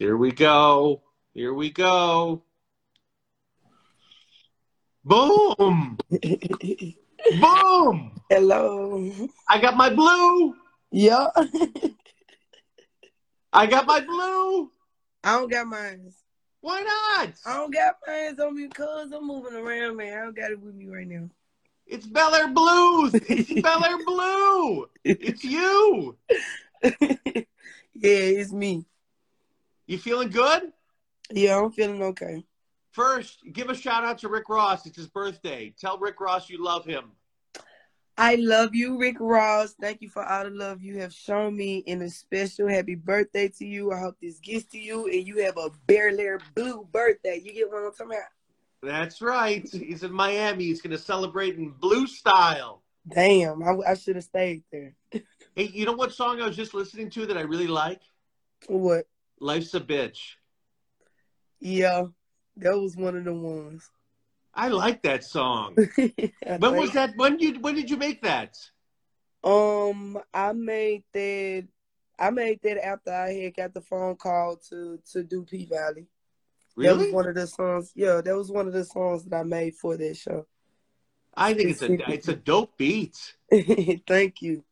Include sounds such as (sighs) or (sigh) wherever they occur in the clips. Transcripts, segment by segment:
Here we go. Here we go. Boom! (laughs) Boom! Hello. I got my blue. Yeah. I got my blue. I don't got mine. Why not? I don't got mine on me because I'm moving around, man. I don't got it with me right now. It's Bel Air Blues. It's Bel Air Blue. It's you. (laughs) yeah, it's me. You feeling good? Yeah, I'm feeling okay. First, give a shout out to Rick Ross. It's his birthday. Tell Rick Ross you love him. I love you, Rick Ross. Thank you for all the love you have shown me and a special happy birthday to you. I hope this gets to you and you have a Bel Air blue birthday. You get what I'm talking about? That's right. He's in Miami. He's going to celebrate in blue style. Damn, I, I should have stayed there. (laughs) Hey, you know what song I was just listening to that I really like? What? Life's a Bitch. Yeah, that was one of the ones. I like that song. (laughs) When was that? When you when did you make that? Um, I made that. I made that after I had got the phone call to to do P-Valley. Really? That was one of the songs. Yeah, that was one of the songs that I made for that show. I think it's a it's a dope beat. (laughs) Thank you.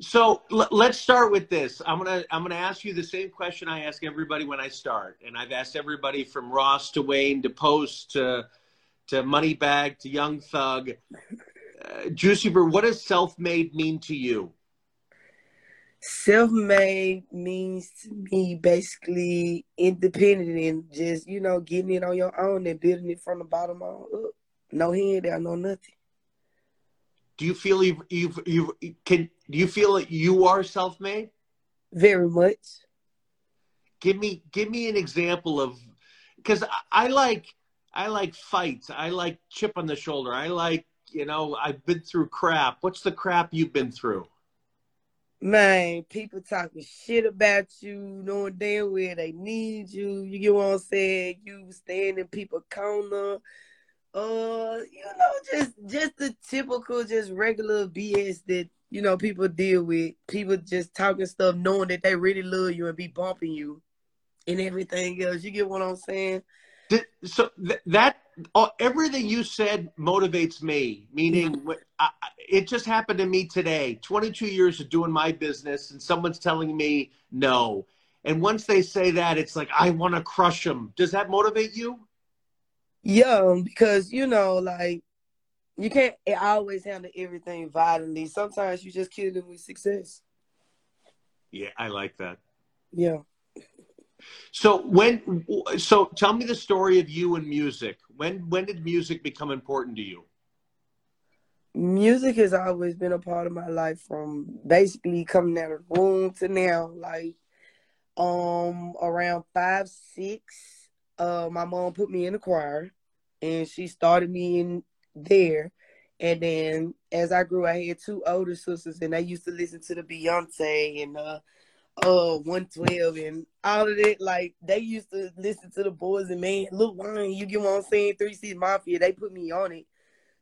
So l- let's start with this. I'm gonna I'm gonna ask you the same question I ask everybody when I start, and I've asked everybody from Ross to Wayne to Post to to Moneybagg to Young Thug. Uh, Juicy Brew, what does self-made mean to you? Self-made means to me basically independent and just you know getting it on your own and building it from the bottom on up. No hand handout, no nothing. Do you feel you've you've, you've can do you feel that you are self-made? Very much. give me give me an example of because I, I like I like fights. I like chip on the shoulder. I like you know I've been through crap. What's the crap you've been through? Man, people talking shit about you, knowing damn well they need you. You get what I'm saying? You stand in people corner. Uh, you know, just just the typical, just regular BS that you know people deal with. People just talking stuff, knowing that they really love you and be bumping you, and everything else. You get what I'm saying? So th- that uh, everything you said motivates me. Meaning, wh- I, I- it just happened to me today. Twenty two years of doing my business, and someone's telling me no. And once they say that, it's like I want to crush them. Does that motivate you? Yeah, because you know, like you can't always handle everything violently. Sometimes you just kill them with success. Yeah, I like that. Yeah. So when so tell me the story of you and music. When when did music become important to you? music has always been a part of my life from basically coming out of the womb to now. Like um around five, six, uh my mom put me in the choir and she started me in there. And then as I grew, I had two older sisters and they used to listen to the Beyonce and uh uh 112 and all of that. Like they used to listen to the Boyz II Men, Lil Wayne, you get what I'm saying? Three 6 Mafia, they put me on it.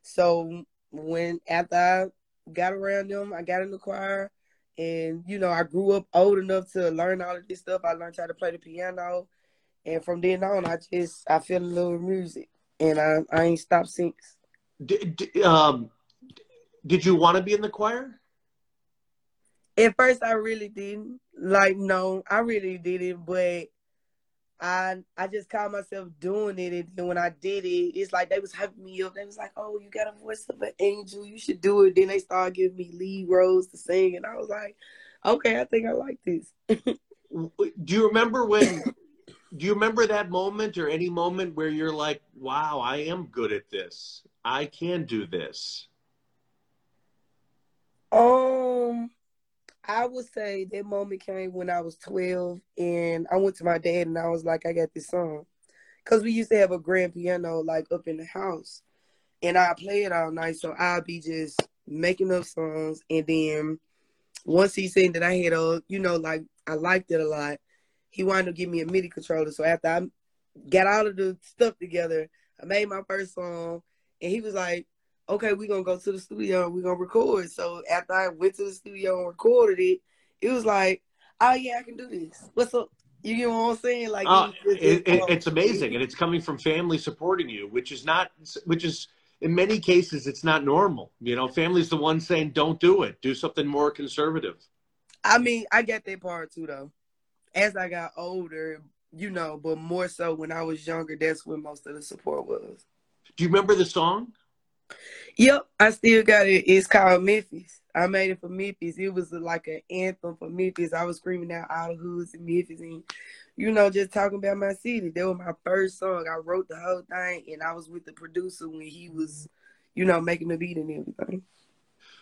So when after I got around them, I got in the choir, and you know I grew up old enough to learn all of this stuff. I learned how to play the piano, and from then on, I just I fell in love with music, and I I ain't stopped since. Did, did, um, did you want to be in the choir? At first, I really didn't like no, I really didn't, but I I just caught myself doing it, and then when I did it, it's like they was hyping me up. They was like, "Oh, you got a voice of an angel. You should do it." Then they started giving me lead roles to sing, and I was like, "Okay, I think I like this." (laughs) Do you remember when? Do you remember that moment or any moment where you're like, "Wow, I am good at this. I can do this." Um, I would say that moment came when I was 12 and I went to my dad and I was like, I got this song. Cause we used to have a grand piano like up in the house and I play it all night. So I'll be just making up songs. And then once he seen that I had a, you know, like I liked it a lot, he wanted to give me a MIDI controller. So after I got all of the stuff together, I made my first song and he was like, okay, we're gonna go to the studio and we're gonna record. So after I went to the studio and recorded it, it was like, oh yeah, I can do this. What's up? You get what I'm saying? Like uh, it, it, it's amazing, and it's coming from family supporting you, which is not, which is in many cases it's not normal. You know, family's the one saying, "Don't do it. Do something more conservative." I mean, I get that part too, though. As I got older, you know, but more so when I was younger, that's when most of the support was. Do you remember the song? Yep, I still got it. It's called Memphis. I made it for Memphis. It was like an anthem for Memphis. I was screaming out all the hoods in Memphis and, you know, just talking about my city. That was my first song. I wrote the whole thing and I was with the producer when he was, you know, making the beat and everything.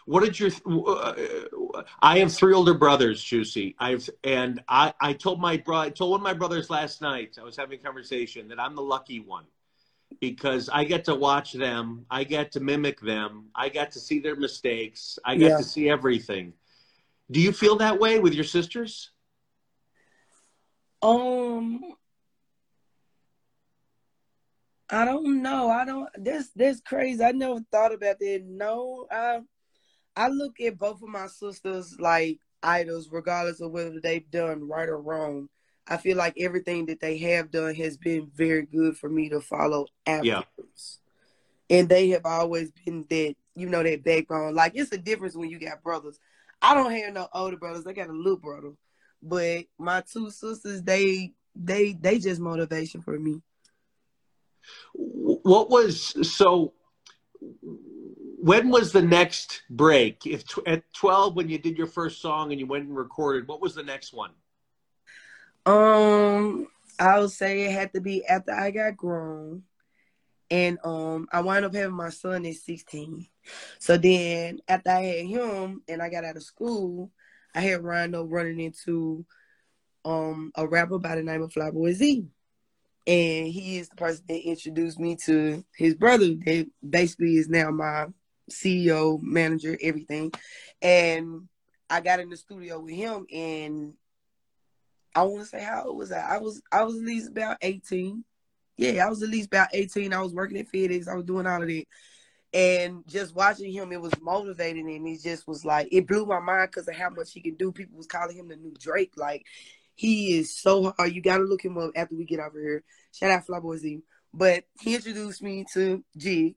What did your? Uh, I have three older brothers, Jucee. I've and I I told my bro I told one of my brothers last night. I was having a conversation that I'm the lucky one because I get to watch them, I get to mimic them, I get to see their mistakes, I get yeah. to see everything. Do you feel that way with your sisters? Um I don't know. I don't this this crazy. I never thought about that. No, I I look at both of my sisters like idols, regardless of whether they've done right or wrong. I feel like everything that they have done has been very good for me to follow afterwards. Yeah. And they have always been that, you know, that backbone. Like it's a difference when you got brothers. I don't have no older brothers. I got a little brother. But my two sisters, they they they just motivation for me. What was so when was the next break? If at 12 when you did your first song and you went and recorded, what was the next one? Um, I would say it had to be after I got grown. And um I wound up having my son at 16. So then after I had him and I got out of school, I had Rondo running into um a rapper by the name of Flyboy Z. And he is the person that introduced me to his brother that basically is now my CEO, manager, everything. And I got in the studio with him and I want to say how old was I? I was I was at least about 18. Yeah, I was at least about 18. I was working at FedEx. I was doing all of that. And just watching him, it was motivating and it just was like it blew my mind because of how much he can do. People was calling him the new Drake. Like he is so hard. You gotta look him up after we get over here. Shout out Flyboy Z. But he introduced me to Jig.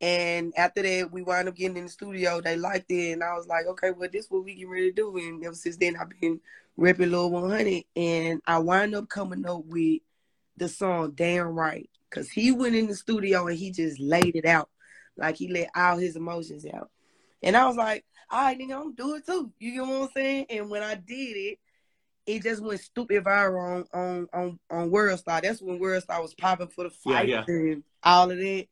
And after that, we wound up getting in the studio. They liked it, and I was like, "Okay, well, this is what we get ready to do." And ever since then, I've been repping Lil 100, and I wind up coming up with the song "Damn Right" because he went in the studio and he just laid it out, like he let all his emotions out. And I was like, "All right, nigga, I'm gonna do it too." You get what I'm saying? And when I did it, it just went stupid viral on on on, on World Star. That's when World Star was popping for the fight yeah, yeah. and all of that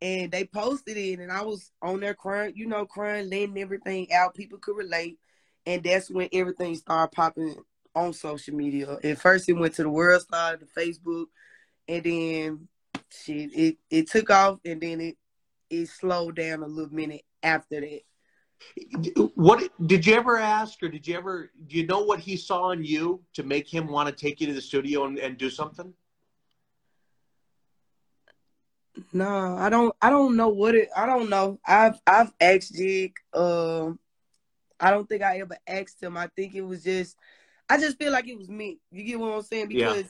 and they posted it and I was on there crying, you know, crying, letting everything out. People could relate. And that's when everything started popping on social media. At first it went to the world side, the Facebook, and then shit, it, it took off and then it it slowed down a little minute after that. What did you ever ask or did you ever do you know what he saw in you to make him want to take you to the studio and, and do something? No, I don't. I don't know what it. I don't know. I've I've asked Jig. Um, I don't think I ever asked him. I think it was just. I just feel like it was me. You get what I'm saying? Because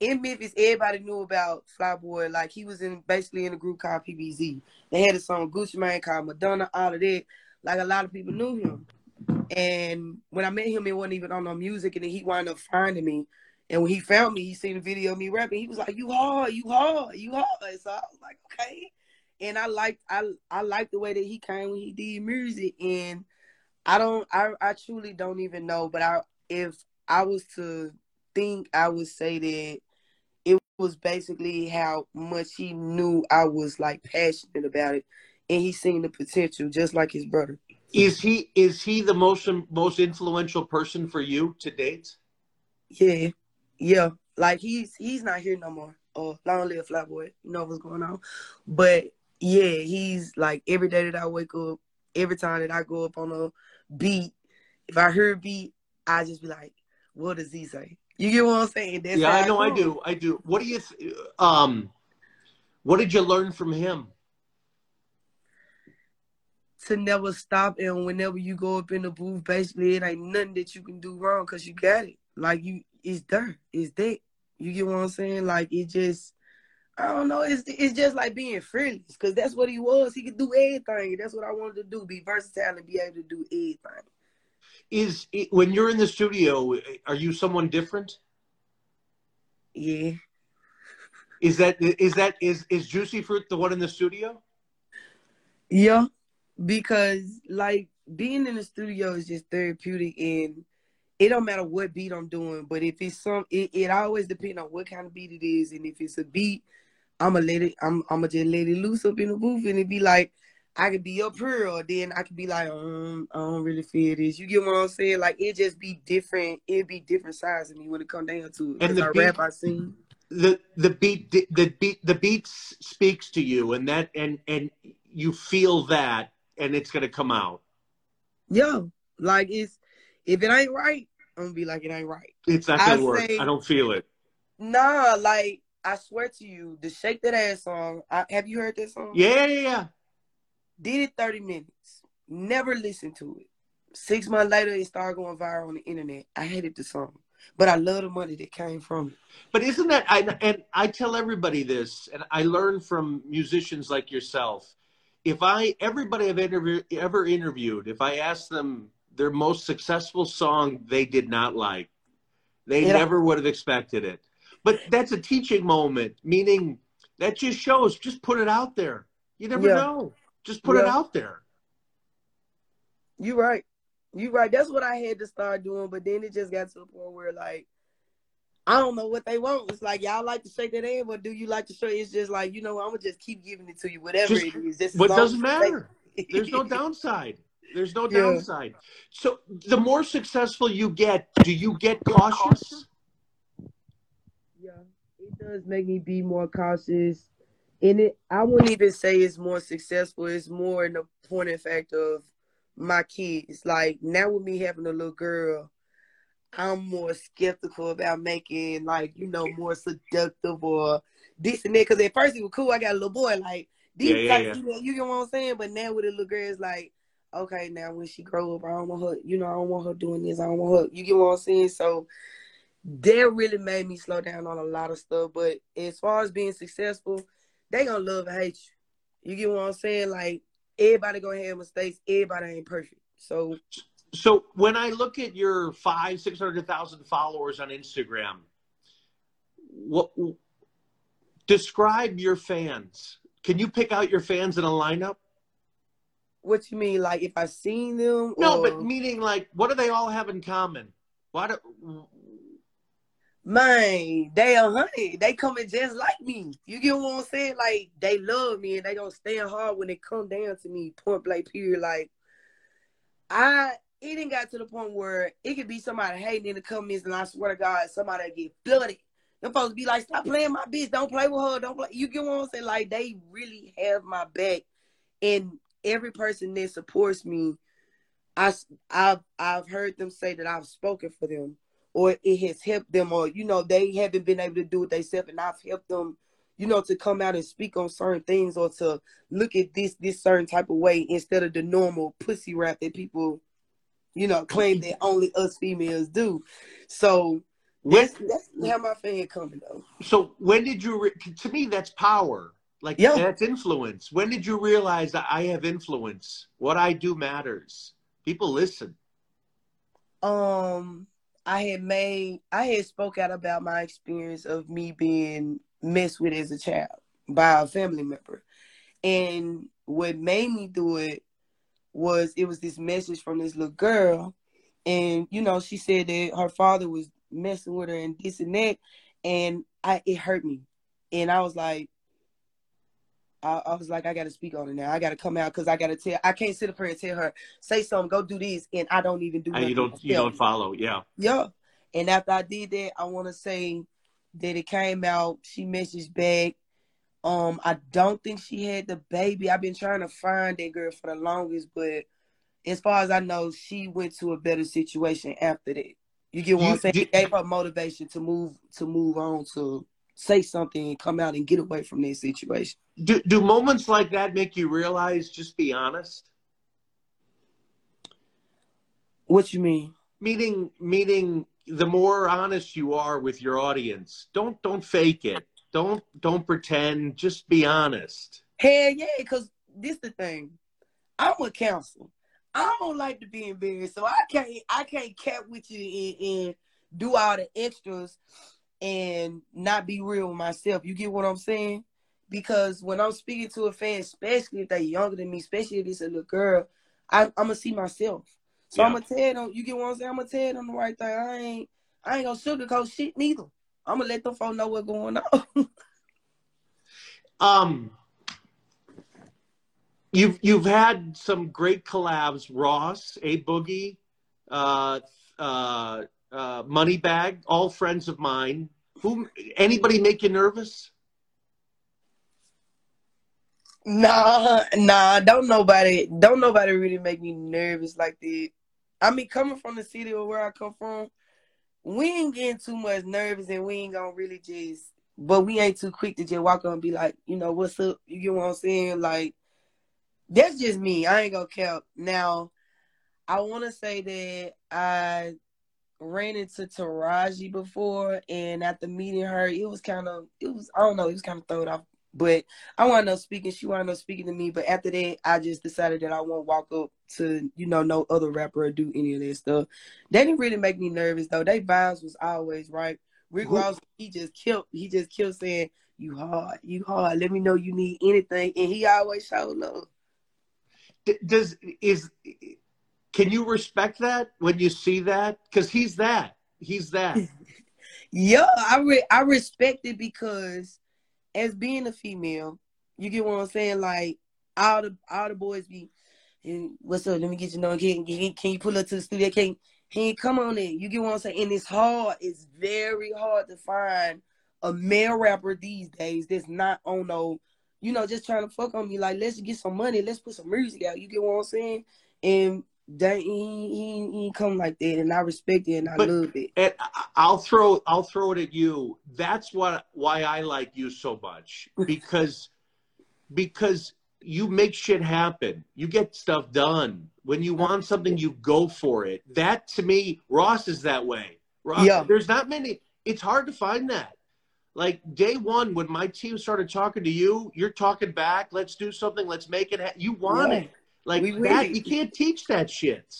yeah. in Memphis, everybody knew about Flyboy. Like he was in basically in a group called PBZ. They had a song Gucci Mane called Madonna. All of that. Like a lot of people knew him. And when I met him, it wasn't even on no music, and then he wound up finding me. And when he found me, he seen a video of me rapping. He was like, "You hard, you hard, you hard." So I was like, "Okay." And I liked I I liked the way that he came when he did music. And I don't I I truly don't even know, but I if I was to think, I would say that it was basically how much he knew I was like passionate about it, and he seen the potential, just like his brother. Is he is he the most most influential person for you to date? Yeah, yeah, like he's he's not here no more. Oh, long live Flyboy. You know what's going on. But yeah, he's like every day that I wake up, every time that I go up on a beat, if I hear a beat, I just be like, what does he say? You get what I'm saying? That's yeah, I know I, I do. I do. What do you th- um what did you learn from him? To never stop and whenever you go up in the booth, basically it ain't nothing that you can do wrong because you got it. Like you it's there. It's that. You get what I'm saying? Like it just I don't know. It's it's just like being fearless because that's what he was. He could do anything. That's what I wanted to do. Be versatile and be able to do anything. Is it, when you're in the studio, are you someone different? Yeah. Is that is that is is Jucee Froot the one in the studio? Yeah, because like being in the studio is just therapeutic and it don't matter what beat I'm doing, but if it's some it, it always depends on what kind of beat it is. And if it's a beat I'ma let it. I'm I'ma just let it loose up in the booth, and it be like I could be up here, or then I could be like, um, I don't really feel this. You get what I'm saying? Like it just be different. It be different sides of me when it come down to it. And the beat, rap I sing. The the beat the beat the beat speaks to you, and that and and you feel that, and it's gonna come out. Yeah, like it's if it ain't right, I'm gonna be like it ain't right. It's not gonna I work. Say, I don't feel it. Nah, like I swear to you, the Shake That Ass song. I, have you heard that song? Yeah, yeah, yeah. Did it 30 minutes. Never listened to it. Six months later, it started going viral on the internet. I hated the song, but I love the money that came from it. But isn't that? I and I tell everybody this, and I learn from musicians like yourself. If I everybody I've interview, ever interviewed, if I ask them their most successful song, they did not like. They yeah. never would have expected it. But that's a teaching moment, meaning that just shows, just put it out there. You never yeah. know. Just put yeah. it out there. You're right. You're right. That's what I had to start doing, but then it just got to the point where like I don't know what they want. It's like y'all like to shake that in, but do you like to show? It's just like you know, I'm gonna just keep giving it to you, whatever just, it is. Just what doesn't matter. There's no (laughs) downside. There's no yeah. downside. So the more successful you get, do you get cautious? Yeah, it does make me be more cautious. And it, I wouldn't even say it's more successful. It's more in the point of fact of my kids. Like now with me having a little girl, I'm more skeptical about making like you know more seductive or this and that. Because at first it was cool. I got a little boy like these yeah, yeah, yeah. You, get what I'm saying? But now with a little girl, it's like okay, now when she grow up, I don't want her. You know, I don't want her doing this. I don't want her. You get what I'm saying? So that really made me slow down on a lot of stuff. But as far as being successful, they gonna love and hate you. You get what I'm saying? Like everybody gonna have mistakes. Everybody ain't perfect. So, so when I look at your five, six hundred thousand followers on Instagram, what describe your fans? Can you pick out your fans in a lineup? What you mean, like if I seen them? No, or... but meaning like, what do they all have in common? Why do Man, they a honey. They coming just like me. You get what I'm saying? Like they love me and they don't stand hard when they come down to me. Point blank period. Like I it didn't got to the point where it could be somebody hating in the comments and I swear to God, somebody get flooded. Them folks be like, stop playing my bitch. Don't play with her. Don't play. You get what I'm saying? Like they really have my back. And every person that supports me, I I've I've heard them say that I've spoken for them or it has helped them or you know they haven't been able to do it themselves and I've helped them you know to come out and speak on certain things or to look at this this certain type of way instead of the normal pussy rap that people you know claim that only us females do. So that's, that's how my fan coming though. So when did you re- to me that's power like yeah. that's influence when did you realize that i have influence what i do matters people listen um I had made I had spoke out about my experience of me being messed with as a child by a family member. And what made me do it was it was this message from this little girl. And, you know, she said that her father was messing with her and this and that. And I it hurt me. And I was like, I, I, was like, I got to speak on it now. I got to come out because I got to tell. I can't sit up here and tell her say something, go do this, and I don't even do. And you don't. You don't follow. Yeah. Yeah. And after I did that, I want to say that it came out. She messaged back. Um, I don't think she had the baby. I've been trying to find that girl for the longest, but as far as I know, she went to a better situation after that. You get what you, I'm saying? it gave her motivation to move to move on to say something and come out and get away from this situation. Do do moments like that make you realize just be honest? What you mean? Meaning meaning the more honest you are with your audience. Don't don't fake it. Don't don't pretend. Just be honest. Hell yeah, because this the thing. I'm a counselor. I don't like to be embarrassed, so I can't I can't cap with you and, and do all the extras and not be real with myself. You get what I'm saying? Because when I'm speaking to a fan, especially if they're younger than me, especially if it's a little girl, I, am gonna see myself. So yeah. I'm gonna tell them. You get what I'm saying? I'm gonna tell them the right thing. I ain't I ain't gonna sugarcoat shit neither. I'm gonna let them folks know what's going on. (laughs) um, you've you've had some great collabs. Ross, A Boogie, uh, uh, uh, Moneybagg, all friends of mine. Who? Anybody make you nervous? Nah, nah, don't nobody, don't nobody really make me nervous like that. I mean, coming from the city or where I come from, we ain't getting too much nervous and we ain't gonna really just, but we ain't too quick to just walk up and be like, you know, what's up? You get what I'm saying? Like, that's just me. I ain't gonna count. Now, I want to say that I ran into Taraji before, and after meeting her, it was kind of, it was, I don't know, it was kind of thrown off. But I wound up speaking, she wound up speaking to me. But after that, I just decided that I won't walk up to, you know, no other rapper or do any of that stuff. They didn't really make me nervous though. They vibes was always right. Rick Ross, he just killed, he just killed saying, "You hard, you hard. Let me know you need anything," and he always showed love. Does is can you respect that when you see that? Because he's that. He's that. (laughs) yeah, I re- I respect it because as being a female, you get what I'm saying. Like all the all the boys be, hey, what's up? Let me get you know. Can, can, can you pull up to the studio? Can you come on in? You get what I'm saying. And it's hard. It's very hard to find a male rapper these days that's not on no, you know, just trying to fuck on me. Like let's get some money. Let's put some music out. You get what I'm saying? And that he, he, he come like that, and I respect it and I but, love it. And I'll throw I'll throw it at you. That's what why I like you so much because because you make shit happen. You get stuff done. When you want something, you go for it. That to me, Ross is that way. Ross, yeah. There's not many. It's hard to find that. Like day one, when my team started talking to you, you're talking back. Let's do something. Let's make it. Ha-. You want yeah. it. Like we that, you can't teach that shit.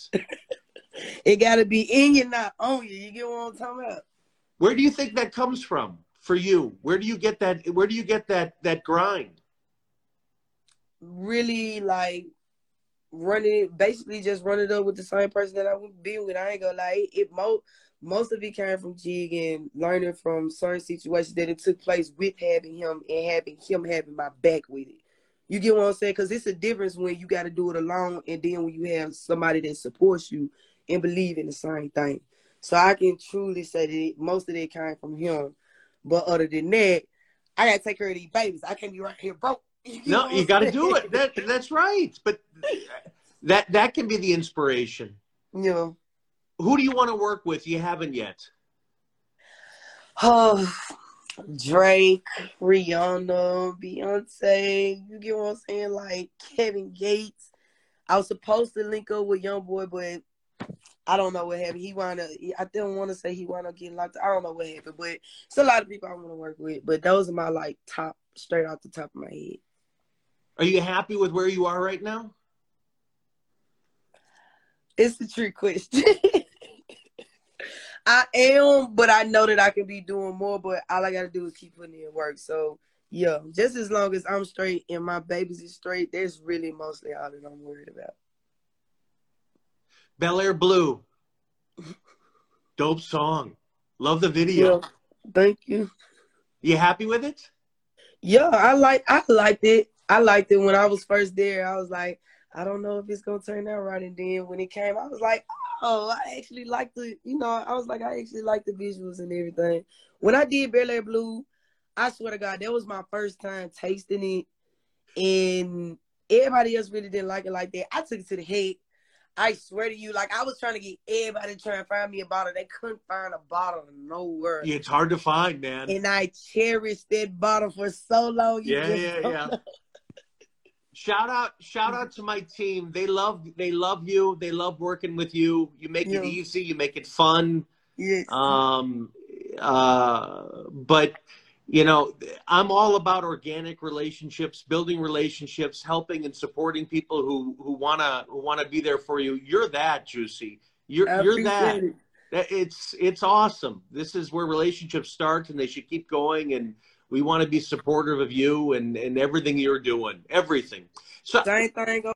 (laughs) it got to be in you, not on you. You get what I'm talking about? Where do you think that comes from for you? Where do you get that? Where do you get that that grind? Really, like running, basically just running up with the same person that I would be with. I ain't gonna lie, it most most of it came from Jig and learning from certain situations that it took place with having him and having him having my back with it. You get what I'm saying? Because it's a difference when you got to do it alone, and then when you have somebody that supports you and believe in the same thing. So I can truly say that most of it came from him. But other than that, I gotta take care of these babies. I can't be right here broke. (laughs) You no, you got to do it. That that's right. But that that can be the inspiration. Yeah. Who do you want to work with? You haven't yet. (sighs) Oh, Drake, Rihanna, Beyonce, you get what I'm saying? Like Kevin Gates. I was supposed to link up with Young Boy, but I don't know what happened. He wound up. I didn't want to say he wound up getting locked. I don't know what happened, but it's a lot of people I want to work with. But those are my like top, straight off the top of my head. Are you happy with where you are right now? It's a trick question. (laughs) I am, but I know that I can be doing more. But all I gotta do is keep putting in work. So yeah, just as long as I'm straight and my babies is straight, that's really mostly all that I'm worried about. Bel Air Blue, (laughs) dope song. Love the video. Yeah, thank you. You happy with it? Yeah, I like. I liked it. I liked it when I was first there. I was like, I don't know if it's gonna turn out right. And then when it came, I was like, oh, I actually like the, you know, I was like, I actually like the visuals and everything. When I did Bel Air Blue, I swear to God, that was my first time tasting it, and everybody else really didn't like it like that. I took it to the head. I swear to you, like I was trying to get everybody to try and find me a bottle. They couldn't find a bottle nowhere. Yeah, it's hard to find, man. And I cherished that bottle for so long. yeah, yeah, yeah. Shout out shout out to my team they love they love you they love working with you you make yeah. it easy you make it fun Yes. Um, uh, but you know, I'm all about organic relationships, building relationships, helping and supporting people who who wanna who wanna be there for you. You're that, Jucee. You're you're that. it. That- It's it's awesome. This is where relationships start, and they should keep going. And we want to be supportive of you and and everything you're doing, everything. So Same thing.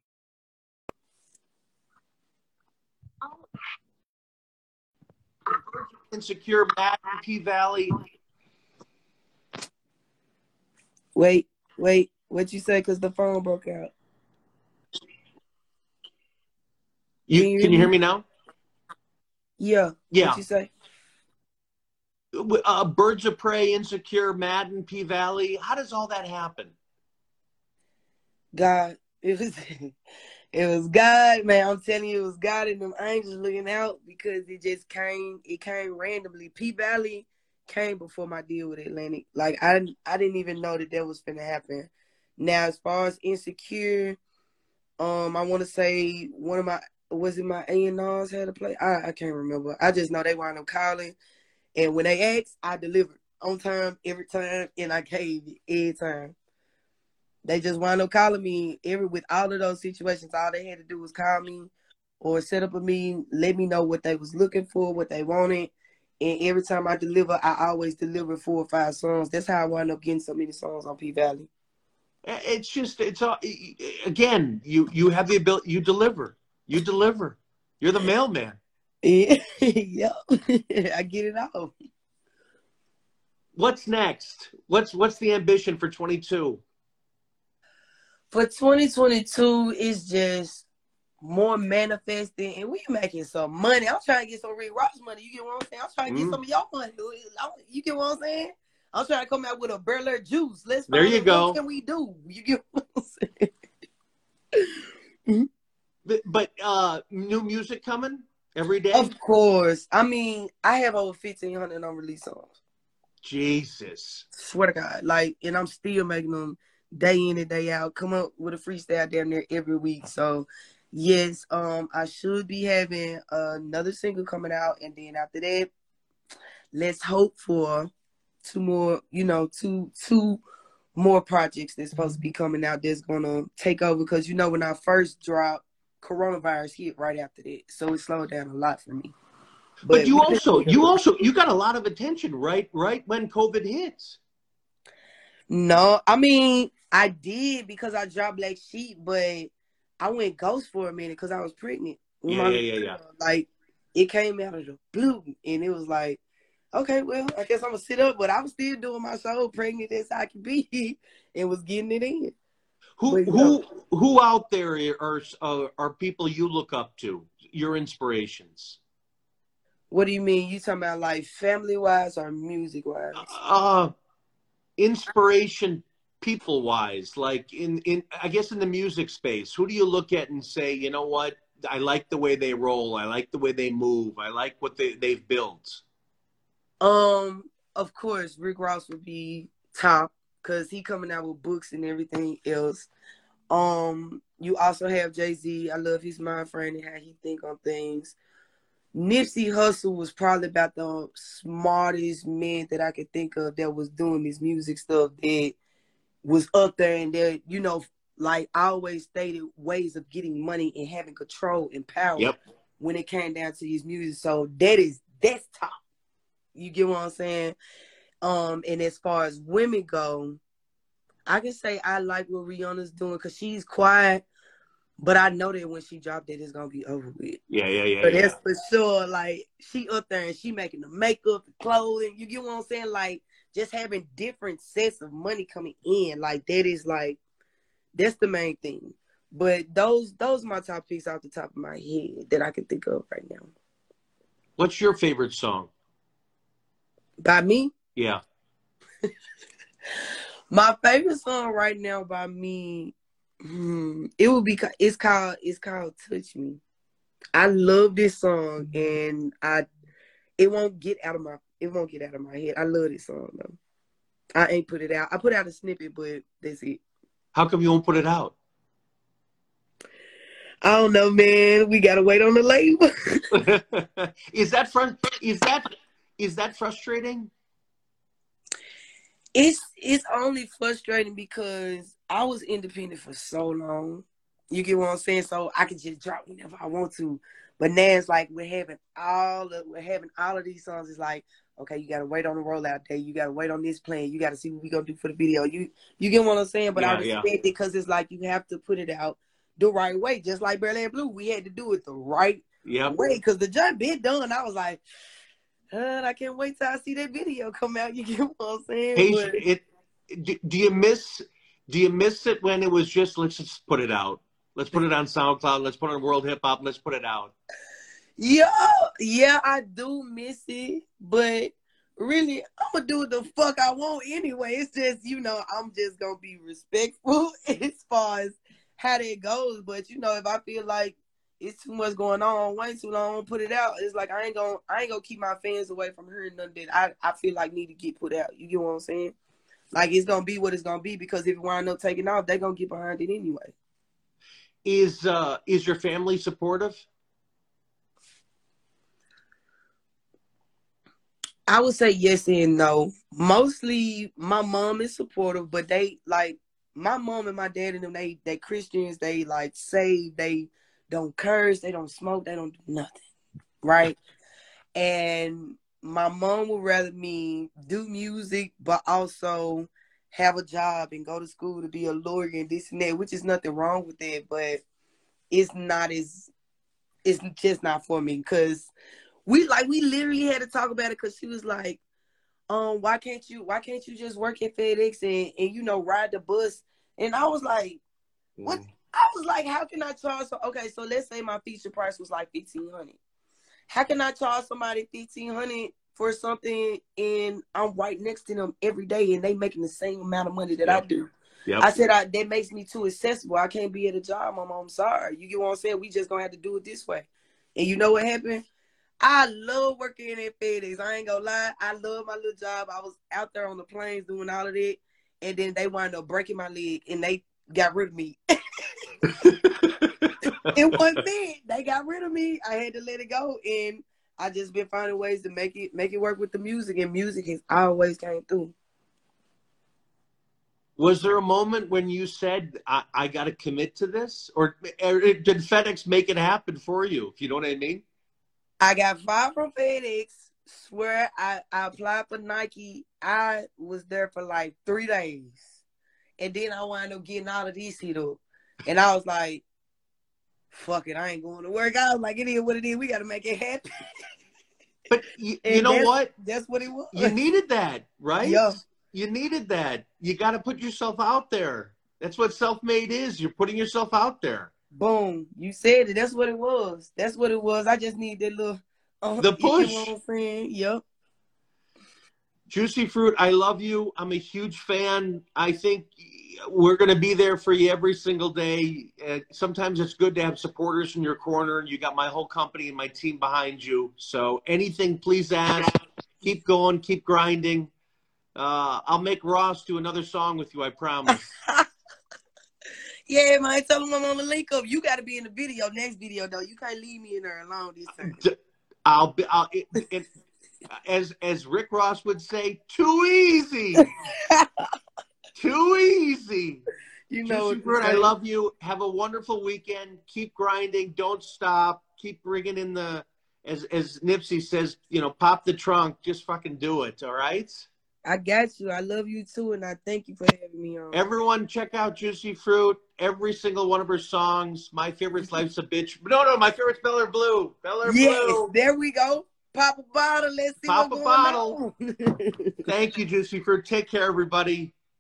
insecure, Matt, P-Valley. Wait, wait. What you say? Cause the phone broke out. You Can you can you hear hear me now? Yeah. Yeah. What you say? Uh, Birds of Prey, Insecure, Madden, P-Valley. How does all that happen? God. It was (laughs) it was God, man. I'm telling you, it was God and them angels looking out because it just came it came randomly. P-Valley came before my deal with Atlantic. Like I I didn't even know that that was gonna happen. Now as far as insecure, um I wanna say one of my was it my A and R's had to play? I, I can't remember. I just know they wound up calling and when they asked, I delivered on time every time and I gave it every time. They just wound up calling me every with all of those situations. All they had to do was call me or set up a meeting, let me know what they was looking for, what they wanted. And every time I deliver, I always deliver four or five songs. That's how I wound up getting so many songs on P-Valley. It's just it's all again. You you have the ability. You deliver. You deliver. You're the mailman. Yeah, (laughs) yep. (laughs) I get it all. What's next? What's what's the ambition for 22? For 2022, it's just more manifesting, and we making some money. I'm trying to get some Rick Ross money. You get what I'm saying? I'm trying to get Mhm. some of y'all money. You get what I'm saying? I'm trying to come out with a Berler juice. Let's There you go. What can we do? You get what I'm saying? (laughs) But, but uh, new music coming every day. Of course. I mean, I have over 1,500 unreleased songs. Jesus. Swear to God. Like, and I'm still making them day in and day out. Come up with a freestyle down there every week. So, yes, um, I should be having another single coming out, and then after that, let's hope for two more. You know, two two more projects that's supposed to be coming out that's gonna take over. Because you know, when I first dropped, coronavirus hit right after that, so it slowed down a lot for me. But, you also you also you got a lot of attention right right when COVID hits. No, I mean I did because I dropped Black Sheep, but I went ghost for a minute because I was pregnant. Yeah, my yeah, yeah, yeah. Like it came out of the blue, and it was like, okay, well, I guess I'm gonna sit up, but I was still doing my show, pregnant as I could be, (laughs) and was getting it in. Who who who out there are uh, are people you look up to? Your inspirations. What do you mean? You talking about like family wise or music wise? Uh, inspiration people wise like in in i guess in the music space who do you look at and say you know what i like the way they roll i like the way they move i like what they, they've built Um, of course, Rick Ross would be top because he coming out with books and everything else. Um, you also have Jay Z. I love his mind frame and how he think on things. Nipsey Hussle was probably about the smartest man that I could think of that was doing this music stuff that was up there and that you know, like I always stated, ways of getting money and having control and power yep when it came down to his music. So that is that's top. You get what I'm saying? Um, and as far as women go, I can say I like what Rihanna's doing because she's quiet, but I know that when she dropped it, it's gonna be over with. yeah yeah yeah, But yeah. that's for sure. Like she up there and she making the makeup, the clothing. You get what I'm saying? Like just having different sets of money coming in. Like that is like that's the main thing. But those those are my top picks off the top of my head that I can think of right now. what's your favorite song By me, yeah (laughs) my favorite song right now by me, hmm, it would be it's called it's called Touch Me. I love this song and I it won't get out of my it won't get out of my head. I love this song though. I ain't put it out. I put out a snippet, but that's it. how come you won't put it out I don't know, man. We gotta wait on the label. (laughs) (laughs) is that front? Is that is that frustrating? It's it's only frustrating because I was independent for so long. You get what I'm saying? So I can just drop whenever I want to. But now it's like we're having all of we're having all of these songs. It's like, okay, you gotta wait on the rollout day. You gotta wait on this plan. You gotta see what we gonna do for the video. You you get what I'm saying? But yeah, I respect yeah. it because it's like you have to put it out the right way. Just like Bel Air Blue, we had to do it the right yep. way because the job been done. I was like, uh, I can't wait till I see that video come out. (laughs) You get what I'm saying? It, do, do you miss do you miss it when it was just let's just put it out? Let's put it on SoundCloud. Let's put it on World Hip Hop. Let's put it out. Yeah, yeah, I do miss it, but really, I'm gonna do what the fuck I want anyway. It's just, you know, I'm just gonna be respectful (laughs) as far as how that goes. But you know, if I feel like it's too much going on, way too long, put it out. It's like I ain't gonna, I ain't gonna keep my fans away from hearing nothing that I, I feel like need to get put out. You get what I'm saying? Like it's gonna be what it's gonna be because if it wind up taking off, they're gonna get behind it anyway. Is uh is your family supportive? I would say yes and no. Mostly my mom is supportive, but they like my mom and my dad and them they they Christians, they like say they don't curse, they don't smoke, they don't do nothing. Right? and my mom would rather me do music, but also have a job and go to school to be a lawyer and this and that, which is nothing wrong with that, but it's not as it's just not for me because we like we literally had to talk about it because she was like, um, why can't you why can't you just work at FedEx and and you know ride the bus? And I was like, what? Mm. I was like, how can I charge? So, okay, so let's say my feature price was like fifteen hundred. How can I charge somebody fifteen hundred for something and I'm right next to them every day and they making the same amount of money that yep. I do? Yep. I said I, that makes me too accessible. I can't be at a job, mom. I'm sorry. You get what I'm saying? We just gonna have to do it this way. And you know what happened? I love working at FedEx. I ain't gonna lie. I love my little job. I was out there on the planes doing all of it, and then they wind up breaking my leg, and they got rid of me. (laughs) (laughs) it wasn't me. They got rid of me. I had to let it go, and I just been finding ways to make it make it work with the music, and music has always came through. Was there a moment when you said, I, I got to commit to this? Or, or, did FedEx make it happen for you, if you know what I mean? I got fired from FedEx. Swear I, I applied for Nike. I was there for like three days. And then I wound up getting out of these hit up. And I was like, fuck it, I ain't going to work. I was like, it is what it is. We got to make it happen. But (laughs) you, you know that's, what? That's what it was. You needed that, right? Yeah you needed that. You got to put yourself out there. That's what self-made is. You're putting yourself out there. Boom. You said it. That's what it was. That's what it was. I just need that little uh, the push. Yep. Jucee Froot. I love you. I'm a huge fan. I think we're going to be there for you every single day. Uh, sometimes it's good to have supporters in your corner. You got my whole company and my team behind you. So anything, please ask. Keep going. Keep grinding. Uh, I'll make Ross do another song with you. I promise. (laughs) yeah, man. Tell him I'm on the link up. You got to be in the video. Next video though, you can't leave me in there alone this time. I'll be. I'll, it, it, as as Rick Ross would say, too easy. (laughs) too easy. You know, Bird, I love you. Have a wonderful weekend. Keep grinding. Don't stop. Keep bringing in the, as as Nipsey says, you know, pop the trunk. Just fucking do it. All right. I got you. I love you too, and I thank you for having me on. Everyone, check out Jucee Froot. Every single one of her songs. My favorite's "Life's a Bitch." No, no, my favorite's Bel Air Blue. Bel Air yes, Blue. There we go. Pop a bottle. Let's see Pop a bottle. (laughs) Thank you, Jucee Froot. Take care, everybody.